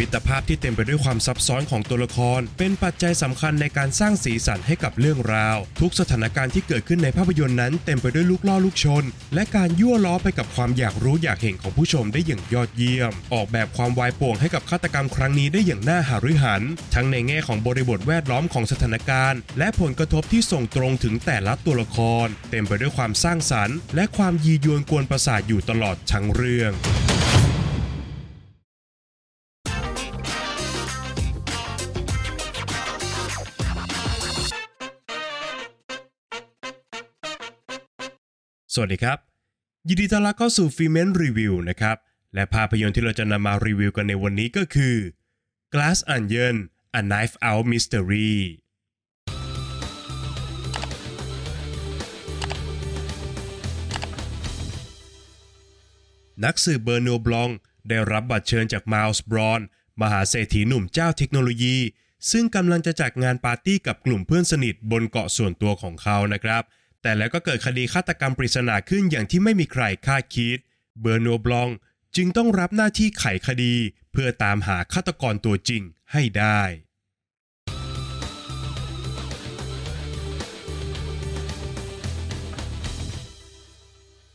มิตรภาพที่เต็มไปด้วยความซับซ้อนของตัวละคร เป็นปัจจัยสำคัญในการสร้างสีสันให้กับเรื่องราว ทุกสถานการณ์ที่เกิดขึ้นในภาพยนตร์นั้น เต็มไปด้วยลูกล่อลูกชน และการยั่วล้อไปกับความอยากรู้อยากเห็นของผู้ชมได้อย่างยอดเยี่ยม ออกแบบความวายป่วงให้กับฆาตกรรมครั้งนี้ได้อย่างน่าหาฤหัน ทั้งในแง่ของบริบทแวดล้อมของสถานการณ์ และผลกระทบที่ส่งตรงถึงแต่ละตัวละคร เต็มไปด้วยความสร้างสรรค์ และความยียวนกวนประสาทอยู่ตลอดทั้งเรื่อง สวัสดีครับ ยินดีต้อนรับเข้าสู่ฟิเมนรีวิวนะครับ และภาพยนตร์ที่เราจะนำมารีวิวกันในวันนี้ก็คือ Glass Onion A Knives Out Mystery นักสืบเบอนัวต์ บลองก์ ได้รับบัตรเชิญจากไมล์ส บรอน มหาเศรษฐีหนุ่มเจ้าเทคโนโลยี ซึ่งกำลังจะจัดงานปาร์ตี้กับกลุ่มเพื่อนสนิทบนเกาะส่วนตัวของเขานะครับ แต่แล้วก็เกิดคดีฆาตกรรมปริศนาขึ้นอย่างที่ไม่มีใครคาดคิด เบอร์โนบลองจึงต้องรับหน้าที่ไขคดี เพื่อตามหาฆาตกรตัวจริงให้ได้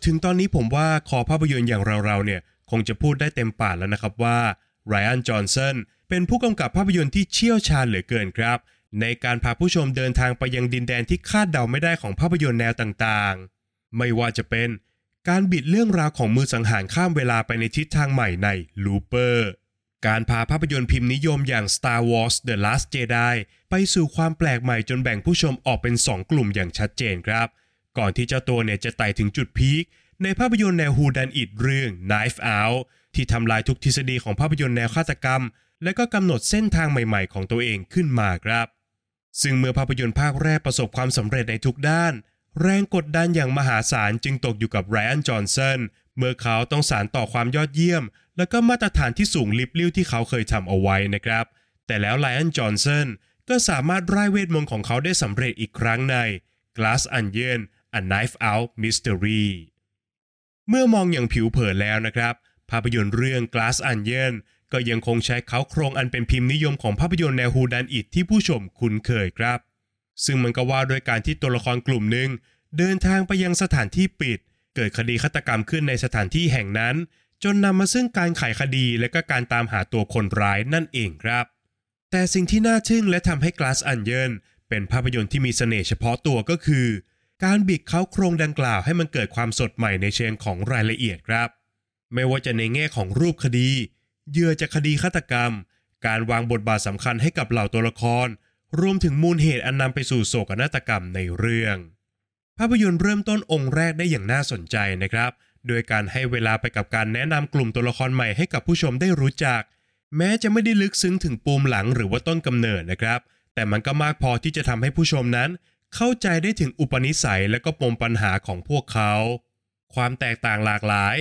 ถึงตอนนี้ผมว่าคอภาพยนตร์อย่างเราๆเนี่ย คงจะพูดได้เต็มปากแล้วนะครับว่าไรอันจอห์นสันเป็นผู้กำกับภาพยนตร์ที่เชี่ยวชาญเหลือเกินครับ ในการพาผู้ชมเดินทางไปยังดินแดนที่คาดเดาไม่ได้ของภาพยนตร์แนวต่างๆ ไม่ว่าจะเป็นการบิดเรื่องราวของมือสังหารข้ามเวลาไปในทิศทางใหม่ใน Looper การพาภาพยนตร์พิมพ์นิยมอย่าง Star Wars The Last Jedi ไปสู่ความแปลกใหม่จนแบ่งผู้ชมออกเป็น 2 กลุ่มอย่างชัดเจนครับ ก่อนที่เจ้าตัวเนี่ยจะไต่ถึงจุดพีคในภาพยนตร์แนว Who Done It เรื่อง Knife Out ที่ทำลายทุกทฤษฎีของภาพยนตร์แนวฆาตกรรม และก็กำหนดเส้นทางใหม่ๆของตัวเองขึ้นมาครับ ซึ่งเมื่อภาพยนตร์ภาคแรกประสบความสำเร็จในทุกด้าน แรงกดดันอย่างมหาศาลจึงตกอยู่กับไรอันจอห์นสันเมื่อเขาต้องสารต่อความยอดเยี่ยม และก็มาตรฐานที่สูงลิบลิ่วที่เขาเคยทำเอาไว้นะครับ แต่แล้วไรอันจอห์นสันก็สามารถร่ายเวทมนต์ของเขาได้สำเร็จอีกครั้งใน Glass Onion A Knife Out Mystery เมื่อมองอย่างผิวเผินแล้วนะครับ ภาพยนตร์เรื่อง Glass Onion ก็ยังคงใช้เขาโครงอันเป็นพิมพ์นิยมของภาพยนตร์แนวฮูดันอิดที่ผู้ชมคุ้นเคยครับ ซึ่งมันก็ว่าด้วยการที่ตัวละครกลุ่มหนึ่งเดินทางไปยังสถานที่ปิด เกิดคดีฆาตกรรมขึ้นในสถานที่แห่งนั้น จนนำมาซึ่งการไขคดีและก็การตามหาตัวคนร้ายนั่นเองครับ แต่สิ่งที่น่าทึ่งและทำให้ Glass Onion เป็นภาพยนตร์ที่มีเสน่ห์เฉพาะตัวก็คือ การบิดเขาโครงดังกล่าวให้มันเกิดความสดใหม่ในเชิงของรายละเอียดครับ ไม่ว่าจะในแง่ของรูปคดี เหยื่อจากคดีฆาตกรรม การวางบทบาทสำคัญให้กับเหล่าตัวละคร รวมถึงมูลเหตุอันนำไปสู่โศกนาฏกรรมในเรื่อง ภาพยนตร์เริ่มต้นองค์แรกได้อย่างน่าสนใจนะครับ โดยการให้เวลาไปกับการแนะนำกลุ่มตัวละครใหม่ให้กับผู้ชมได้รู้จัก แม้จะไม่ได้ลึกซึ้งถึงปูมหลังหรือว่าต้นกำเนิดนะครับ แต่มันก็มากพอที่จะทำให้ผู้ชมนั้น เข้าใจได้ถึงอุปนิสัยและก็ปมปัญหาของพวกเขา ความแตกต่างหลากหลาย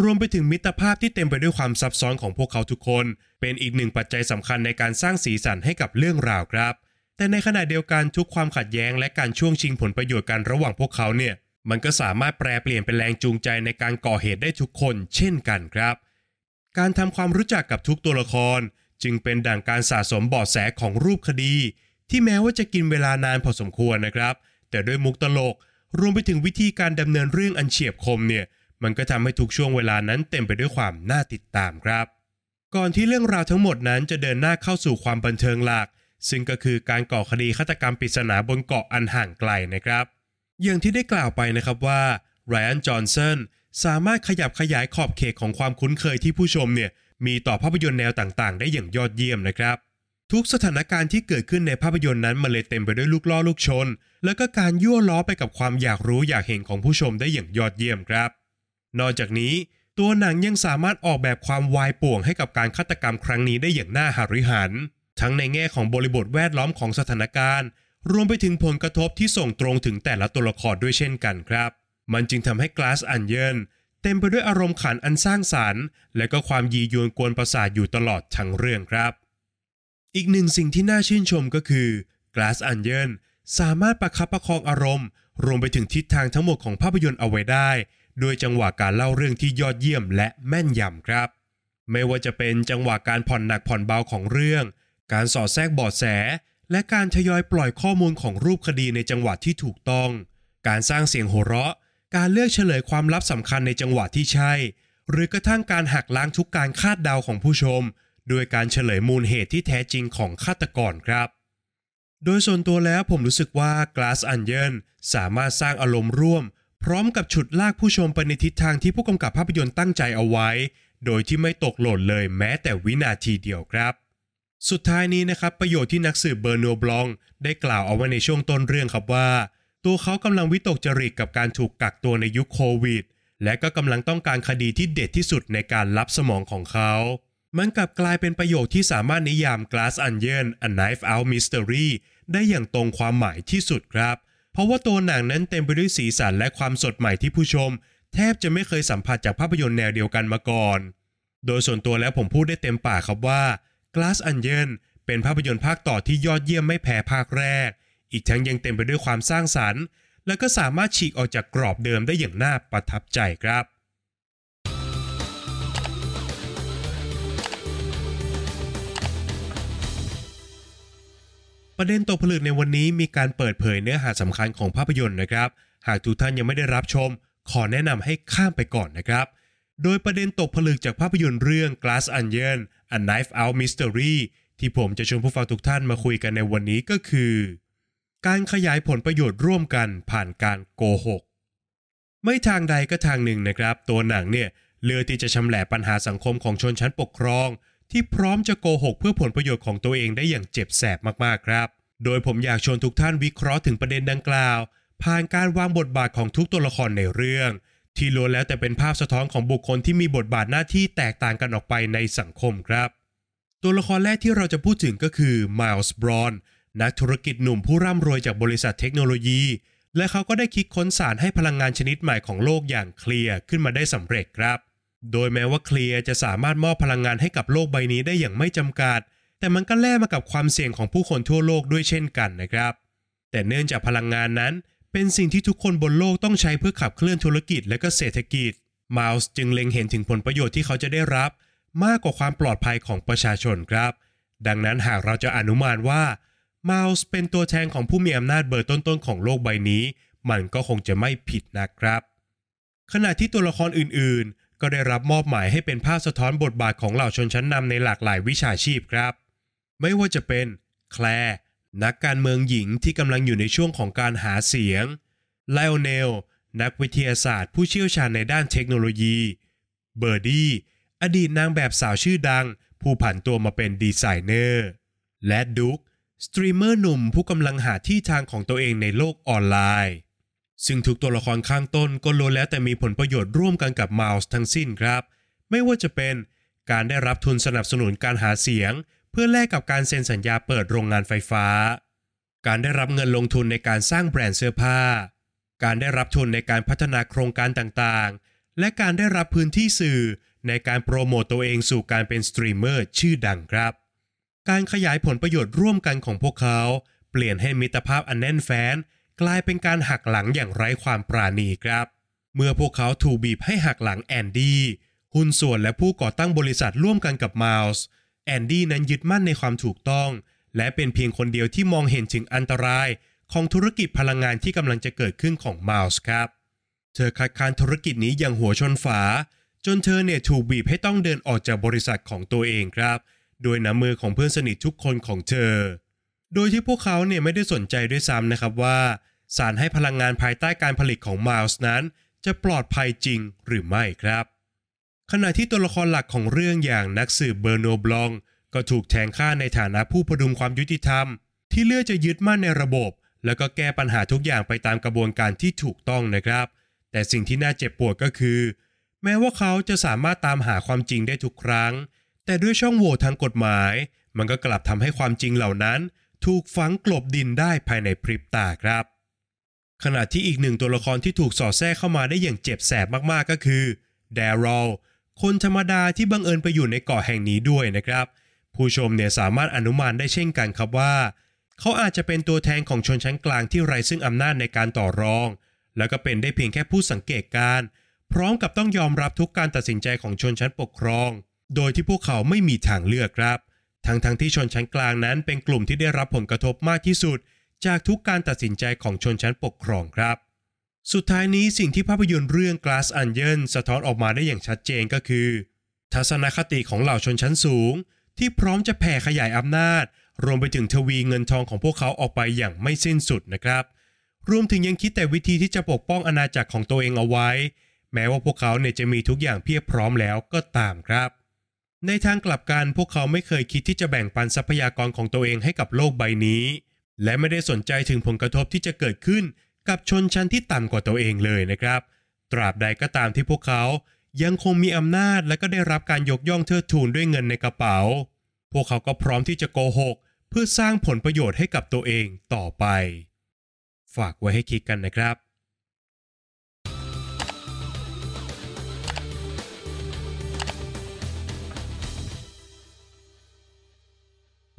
รวมไปถึงมิตรภาพที่เต็มไปด้วยความซับซ้อนของพวกเขาทุกคน เป็นอีกหนึ่งปัจจัยสำคัญในการสร้างสีสันให้กับเรื่องราวครับ แต่ในขณะเดียวกันทุกความขัดแย้งและการช่วงชิงผลประโยชน์กันระหว่างพวกเขาเนี่ย มันก็สามารถแปลเปลี่ยนเป็นแรงจูงใจในการก่อเหตุได้ทุกคน เช่นกันครับ การทำความรู้จักกับทุกตัวละคร จึงเป็นดั่งการสะสมเบาะแสของรูปคดี ที่แม้ว่าจะกินเวลานานพอสมควรนะครับ แต่ด้วยมุกตลก รวมไปถึงวิธีการดำเนินเรื่องอันเฉียบคมเนี่ย มันก็ทำให้ทุกช่วงเวลานั้นเต็มไปด้วยความน่าติดตามครับ ก่อนที่เรื่องราวทั้งหมดนั้นจะเดินหน้าเข้าสู่ความบันเทิงหลัก ซึ่งก็คือการก่อคดีฆาตกรรมปริศนาบนเกาะอันห่างไกลนะครับ อย่างที่ได้กล่าวไปนะครับว่าไรอันจอห์นสันสามารถขยับขยายขอบเขตของความคุ้นเคยที่ผู้ชมเนี่ยมีต่อภาพยนตร์แนวต่างๆ ได้อย่างยอดเยี่ยมนะครับ ทุกสถานการณ์ที่เกิดขึ้นในภาพยนตร์นั้นมันเลยเต็มไปด้วยลูกล่อลูกชน แล้วก็การยั่วล้อไปกับความอยากรู้อยากเห็นของผู้ชมได้อย่างยอดเยี่ยมครับ นอกจากนี้ตัวหนังยังสามารถออกแบบความวายป่วงให้กับการฆาตกรรมครั้งนี้ได้อย่างน่าหาริหัน ทั้งในแง่ของบริบทแวดล้อมของสถานการณ์ รวมไปถึงผลกระทบที่ส่งตรงถึงแต่ละตัวละครด้วยเช่นกันครับ มันจึงทำให้ Glass Onion เต็มไปด้วยอารมณ์ขันอันสร้างสารรค์ และก็ความยียวนกวนประสาทอยู่ตลอดทั้งเรื่องครับ อีกหนึ่งสิ่งที่น่าชื่นชมก็คือ Glass Onion สามารถประคับประคองอารมณ์ รวมไปถึงทิศทางทั้งหมดของภาพยนตร์เอาไว้ได้ โดยจังหวะการเล่าเรื่องที่ยอดเยี่ยมและแม่นยำครับ ไม่ว่าจะเป็นจังหวะการผ่อนหนักผ่อนเบาของเรื่อง การสอดแทรกเบาะแส และการทยอยปล่อยข้อมูลของรูปคดีในจังหวะที่ถูกต้อง การสร้างเสียงโห่เราะ การเลือกเฉลยความลับสำคัญในจังหวะที่ใช่ หรือกระทั่งการหักล้างทุกการคาดเดาของผู้ชมโดยการเฉลยมูลเหตุที่แท้จริงของฆาตกรครับ โดยส่วนตัวแล้วผมรู้สึกว่า Glass Onion สามารถสร้างอารมณ์ร่วม พร้อมกับฉุดลากผู้ชมไปในทิศทางที่ผู้กำกับภาพยนตร์ตั้งใจเอาไว้ โดยที่ไม่ตกหล่นเลยแม้แต่วินาทีเดียวครับ สุดท้ายนี้นะครับประโยชน์ที่นักสืบเบอร์นัวบลอง ได้กล่าวเอาไว้ในช่วงต้นเรื่องครับว่า ตัวเขากำลังวิตกจริตกับการถูกกักตัวในยุคโควิด และก็กำลังต้องการคดีที่เด็ดที่สุดในการลับสมองของเขามันกลับกลายเป็นประโยคที่สามารถนิยาม Glass Onion A Knife Out Mystery ได้อย่างตรงความหมายที่สุดครับ ราะว่าตัวหนังนั้นเต็มไปด้วยสีสันและความสดใหม่ที่ผู้ชม แทบจะไม่เคยสัมผัสจากภาพยนตร์แนวเดียวกันมาก่อน โดยส่วนตัวแล้วผมพูดได้เต็มปากครับว่า Glass Onion เป็นภาพยนตร์ภาคต่อที่ยอดเยี่ยมไม่แพ้ภาคแรก อีกทั้งยังเต็มไปด้วยความสร้างสรรค์ และก็สามารถฉีกออกจากกรอบเดิมได้อย่างน่าประทับใจครับ ประเด็นตกผลึกในวันนี้มีการเปิดเผยเนื้อหาสำคัญของภาพยนตร์นะครับ หากทุกท่านยังไม่ได้รับชม ขอแนะนำให้ข้ามไปก่อนนะครับ โดยประเด็นตกผลึกจากภาพยนตร์เรื่อง Glass Onion A Knife Out Mystery ที่ผมจะชวนผู้ฟังทุกท่านมาคุยกันในวันนี้ก็คือ การขยายผลประโยชน์ร่วมกันผ่านการโกหก ไม่ทางใดก็ทางหนึ่งนะครับ ตัวหนังเนี่ยเลือกที่จะชำแหละปัญหาสังคมของชนชั้นปกครอง ที่พร้อมจะโกหกเพื่อผลประโยชน์ของตัวเองได้อย่างเจ็บแสบมากๆครับ โดยผมอยากชวนทุกท่านวิเคราะห์ถึงประเด็นดังกล่าว ผ่านการวางบทบาทของทุกตัวละครในเรื่อง ที่ล้วนแล้วแต่เป็นภาพสะท้อนของบุคคลที่มีบทบาทหน้าที่แตกต่างกันออกไปในสังคมครับ ตัวละครแรกที่เราจะพูดถึงก็คือมิลส์บรอนนักธุรกิจหนุ่มผู้ร่ำรวยจากบริษัทเทคโนโลยี และเขาก็ได้คิดค้นสารให้พลังงานชนิดใหม่ของโลกอย่างเคลียร์ขึ้นมาได้สำเร็จครับ โดยแม้ว่าเคลียร์จะสามารถมอบพลังงานให้กับโลกใบนี้ได้อย่างไม่จำกัด แต่มันก็แลกมากับความเสี่ยงของผู้คนทั่วโลกด้วยเช่นกันนะครับ แต่เนื่องจากพลังงานนั้น เป็นสิ่งที่ทุกคนบนโลกต้องใช้เพื่อขับเคลื่อนธุรกิจและก็เศรษฐกิจมิลส์จึงเล็งเห็นถึงผลประโยชน์ที่เขาจะได้รับ มากกว่าความปลอดภัยของประชาชนครับ ดังนั้นหากเราจะอนุมานว่ามิลส์เป็นตัวแทนของผู้มีอำนาจเบอร์ต้นๆของโลกใบนี้ มันก็คงจะไม่ผิดนะครับ ขณะที่ตัวละครอื่น ก็ได้รับมอบหมายให้เป็นภาพสะท้อนบทบาทของเหล่าชนชั้นนำในหลากหลายวิชาชีพครับ ไม่ว่าจะเป็นแคลร์นักการเมืองหญิงที่กำลังอยู่ในช่วงของการหาเสียงไลโอเนลนักวิทยาศาสตร์ผู้เชี่ยวชาญในด้านเทคโนโลยี เบอร์ดี้อดีตนางแบบสาวชื่อดัง ผู้ผันตัวมาเป็นดีไซเนอร์ และดุ๊กสตรีมเมอร์หนุ่มผู้กำลังหาที่ทางของตัวเองในโลกออนไลน์ ซึ่งทุกตัวละครข้างต้นก็ล้วนแล้วแต่มีผลประโยชน์ร่วมกันกับมิลส์ทั้งสิ้นครับ ไม่ว่าจะเป็นการได้รับทุนสนับสนุนการหาเสียง เพื่อแลกกับการเซ็นสัญญาเปิดโรงงานไฟฟ้า การได้รับเงินลงทุนในการสร้างแบรนด์เสื้อผ้า การได้รับทุนในการพัฒนาโครงการต่างๆ และการได้รับพื้นที่สื่อในการโปรโมตตัวเองสู่การเป็นสตรีมเมอร์ชื่อดังครับ การขยายผลประโยชน์ร่วมกันของพวกเขา เปลี่ยนให้มิตรภาพอันแน่นแฟ้น กลายเป็นการหักหลังอย่างไร้ความปราณีครับ เมื่อพวกเขาถูกบีบให้หักหลังแอนดี้หุ้นส่วนและผู้ก่อตั้งบริษัทร่วมกันกับมิลส์แอนดี้นั้นยึดมั่นในความถูกต้อง และเป็นเพียงคนเดียวที่มองเห็นถึงอันตรายของธุรกิจพลังงานที่กำลังจะเกิดขึ้นของมิลส์ครับ เธอคัดค้านธุรกิจนี้อย่างหัวชนฝา จนเธอเนี่ยถูกบีบให้ต้องเดินออกจากบริษัทของตัวเองครับ โดยน้ำมือของเพื่อนสนิททุกคนของเธอ โดยที่พวกเขาเนี่ยไม่ได้สนใจด้วยซ้ำนะครับว่า สารให้พลังงานภายใต้การผลิตของมิลส์นั้น จะปลอดภัยจริงหรือไม่ครับ ขณะที่ตัวละครหลักของเรื่องอย่างนักสืบเบอร์โนบลอง ก็ถูกแทงฆ่าในฐานะผู้พดุงความยุติธรรม ที่เลือกจะยึดมั่นในระบบ แล้วก็แก้ปัญหาทุกอย่างไปตามกระบวนการที่ถูกต้องนะครับ แต่สิ่งที่น่าเจ็บปวดก็คือ แม้ว่าเขาจะสามารถตามหาความจริงได้ทุกครั้ง แต่ด้วยช่องโหว่ทางกฎหมาย มันก็กลับทำให้ความจริงเหล่านั้น ถูกฝังกลบดินได้ภายในพริบตาครับ ขณะที่อีกหนึ่งตัวละครที่ถูกสอดแทรกเข้ามาได้อย่างเจ็บแสบมากๆก็คือเดรอลคนธรรมดาที่บังเอิญไปอยู่ในเกาะแห่งนี้ด้วยนะครับ ผู้ชมเนี่ยสามารถอนุมานได้เช่นกันครับว่า เขาอาจจะเป็นตัวแทนของชนชั้นกลางที่ไร้ซึ่งอำนาจในการต่อรอง แล้วก็เป็นได้เพียงแค่ผู้สังเกตการณ์พร้อมกับต้องยอมรับทุกการตัดสินใจของชนชั้นปกครอง โดยที่พวกเขาไม่มีทางเลือกครับ ทั้งๆทที่ชนชั้นกลางนั้นเป็นกลุ่มที่ได้รับผลกระทบมากที่สุด จากทุกการตัดสินใจของชนชั้นปกครองครับ สุดท้ายนี้สิ่งที่ภาพยนตร์เรื่อง Glass Onion สะท้อนออกมาได้อย่างชัดเจนก็คือ ทัศนคติของเหล่าชนชั้นสูง ที่พร้อมจะแผ่ขยายอำนาจ รวมไปถึงทวีเงินทองของพวกเขาออกไปอย่างไม่สิ้นสุดนะครับ รวมถึงยังคิดแต่วิธีที่จะปกป้องอาณาจักรของตัวเองเอาไว้ แม้ว่าพวกเขาเนี่ยจะมีทุกอย่างเพียบพร้อมแล้วก็ตามครับในทางกลับกันพวกเขาไม่เคยคิดที่จะแบ่งปันทรัพยากรของตัวเองให้กับโลกใบนี้ และไม่ได้สนใจถึงผลกระทบที่จะเกิดขึ้นกับชนชั้นที่ต่ำกว่าตัวเองเลยนะครับ ตราบใดก็ตามที่พวกเขายังคงมีอำนาจและก็ได้รับการยกย่องเทิดทูนด้วยเงินในกระเป๋า พวกเขาก็พร้อมที่จะโกหก เพื่อสร้างผลประโยชน์ให้กับตัวเองต่อไป ฝากไว้ให้คิดกันนะครับ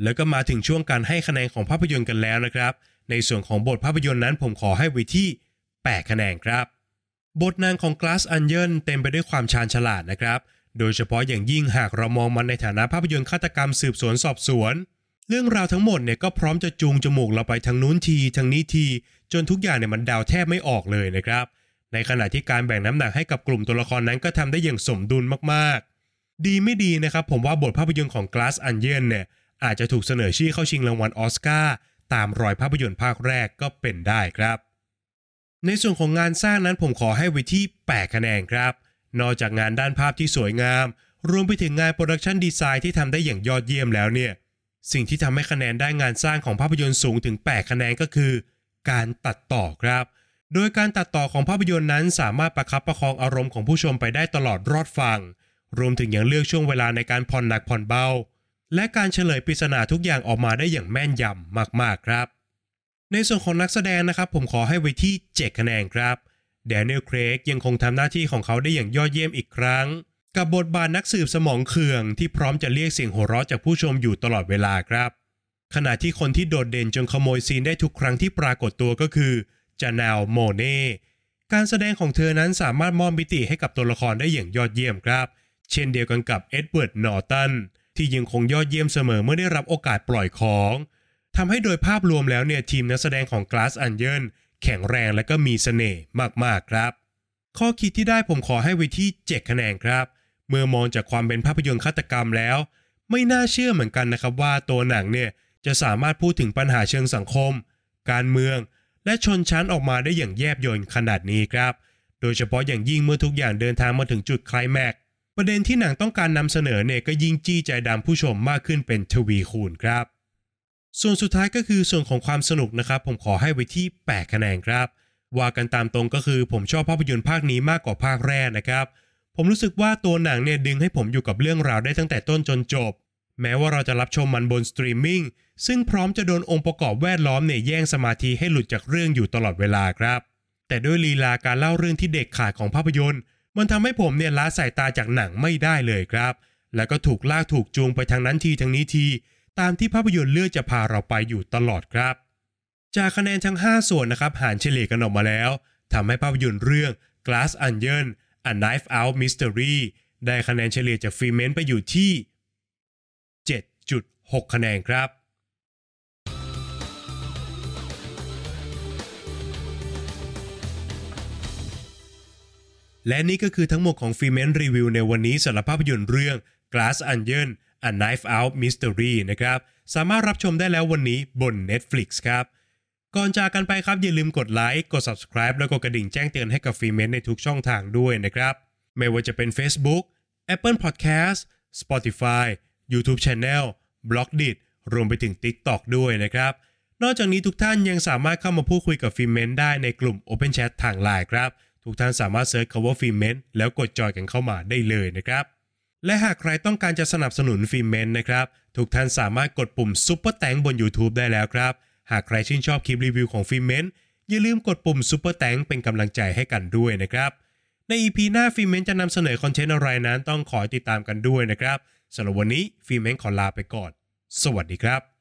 แล้วก็มาถึงช่วงการให้คะแนนของภาพยนตร์กันแล้วนะครับ ในส่วนของบทภาพยนตร์นั้นผมขอให้ไว้ที่ 8 คะแนนครับ บทนางของ Glass Onion เต็มไปด้วยความชาญฉลาดนะครับ โดยเฉพาะอย่างยิ่งหากเรามองมันในฐานะภาพยนตร์ฆาตกรรมสืบสวนสอบสวน เรื่องราวทั้งหมดเนี่ยก็พร้อมจะจูงจมูกเราไปทางนู้นทีทางนี้ที จนทุกอย่างเนี่ยมันเดาแทบไม่ออกเลยนะครับ ในขณะที่การแบ่งน้ำหนักให้กับกลุ่มตัวละครนั้นก็ทำได้อย่างสมดุลมากๆ ดีไม่ดีนะครับผมว่าบทภาพยนตร์ของ Glass Onion เนี่ย อาจจะถูกเสนอชื่อเข้าชิงรางวัลออสการ์ตามรอยภาพยนตร์ภาคแรกก็เป็นได้ครับ ในส่วนของงานสร้างนั้นผมขอให้ไว้ที่ 8 คะแนนครับ นอกจากงานด้านภาพที่สวยงาม รวมไปถึงงาน production design ที่ทำได้อย่างยอดเยี่ยมแล้วเนี่ย สิ่งที่ทำให้คะแนนด้านงานสร้างของภาพยนตร์สูงถึง 8 คะแนนก็คือ การตัดต่อครับ โดยการตัดต่อของภาพยนตร์นั้นสามารถประคับประคองอารมณ์ของผู้ชมไปได้ตลอดรอดฝั่ง รวมถึงยังเลือกช่วงเวลาในการผ่อนหนักผ่อนเบา และการเฉลยปริศนาทุกอย่างออกมาได้อย่างแม่นยำมากๆครับ ในส่วนของนักแสดงนะครับ ผมขอให้ไว้ที่ 7 คะแนนครับแดเนียล เครกยังคงทำหน้าที่ของเขาได้อย่างยอดเยี่ยมอีกครั้ง กับบทบาทนักสืบสมองเขื่องที่พร้อมจะเรียกเสียงหัวเราะจากผู้ชมอยู่ตลอดเวลาครับ ขณะที่คนที่โดดเด่นจนขโมยซีนได้ทุกครั้งที่ปรากฏตัวก็คือจาเนลล์ โมเน่การแสดงของเธอนั้นสามารถมอบมิติให้กับตัวละครได้อย่างยอดเยี่ยมครับ เช่นเดียวกันกับเอ็ดเวิร์ดนอร์ตัน ที่ยังคงยอดเยี่ยมเสมอเมื่อได้รับโอกาสปล่อยของทำให้โดยภาพรวมแล้วเนี่ยทีมนักแสดงของ Glass Onion แข็งแรงและก็มีเสน่ห์มากๆครับ ข้อคิดที่ได้ผมขอให้ไว้ที่7คะแนนครับ เมื่อมองจากความเป็นภาพยนตร์ฆาตกรรมแล้ว ไม่น่าเชื่อเหมือนกันนะครับว่าตัวหนังเนี่ยจะสามารถพูดถึงปัญหาเชิงสังคม การเมือง และชนชั้นออกมาได้อย่างแยบยลขนาดนี้ครับ โดยเฉพาะอย่างยิ่งเมื่อทุกอย่างเดินทางมาถึงจุดคลแม็ก ประเด็นที่หนังต้องการนำเสนอเนี่ยก็ยิ่งจี้ใจดำผู้ชมมากขึ้นเป็นทวีคูณครับ ส่วนสุดท้ายก็คือส่วนของความสนุกนะครับ ผมขอให้ไว้ที่ 8 คะแนนครับ ว่ากันตามตรงก็คือผมชอบภาพยนตร์ภาคนี้มากกว่าภาคแรกนะครับ ผมรู้สึกว่าตัวหนังเนี่ยดึงให้ผมอยู่กับเรื่องราวได้ตั้งแต่ต้นจนจบ แม้ว่าเราจะรับชมมันบนสตรีมมิ่งซึ่งพร้อมจะโดนองค์ประกอบแวดล้อมเนี่ยแย่งสมาธิให้หลุดจากเรื่องอยู่ตลอดเวลาครับ แต่ด้วยลีลาการเล่าเรื่องที่เด็ดขาดของภาพยนตร์ มันทำให้ผมเนี่ยละสายตาจากหนังไม่ได้เลยครับ แล้วก็ถูกลากถูกจูงไปทางนั้นทีทางนี้ที ตามที่ภาพยนตร์เลือกจะพาเราไปอยู่ตลอดครับ จากคะแนนทั้ง 5 ส่วนนะครับหารเฉลี่ยกันออกมาแล้วทำให้ภาพยนตร์เรื่อง Glass Onion A Knife Out Mystery ได้คะแนนเฉลี่ยจากฟรีเมนต์ไปอยู่ที่ 7.6 คะแนนครับ และนี่ก็คือทั้งหมดของฟรีเมนรีวิวในวันนี้สำหรับภาพยนตร์เรื่อง Glass Onion A Knives Out Mystery นะครับ สามารถรับชมได้แล้ววันนี้บน Netflix ครับ ก่อนจากกันไปครับอย่าลืมกดไลค์ กด subscribe แล้วก็กระดิ่งแจ้งเตือนให้กับฟรีเมนในทุกช่องทางด้วยนะครับ ไม่ว่าจะเป็น Facebook Apple Podcast Spotify YouTube Channel b l o g d i t รวมไปถึง TikTok ด้วยนะครับ นอกจากนี้ทุกท่านยังสามารถเข้ามาพูดคุยกับฟิเมนได้ในกลุ่ม Open Chat ทางไลน์ครับ ทุกท่านสามารถ search คำว่าฟิเมนแล้วกดจอยกันเข้ามาได้เลยนะครับ และหากใครต้องการจะสนับสนุนฟิเมนนะครับ ทุกท่านสามารถกดปุ่ม Super Thanks บน YouTube ได้แล้วครับ หากใครชื่นชอบคลิปรีวิวของฟิเมนอย่าลืมกดปุ่ม Super Thanks เป็นกำลังใจให้กันด้วยนะครับใน EP หน้าฟิเมนจะนำเสนอคอนเทนต์อะไรนั้นต้องขอติดตามกันด้วยนะครับสำหรับวันนี้ฟิเมนขอลาไปก่อน สวัสดีครับ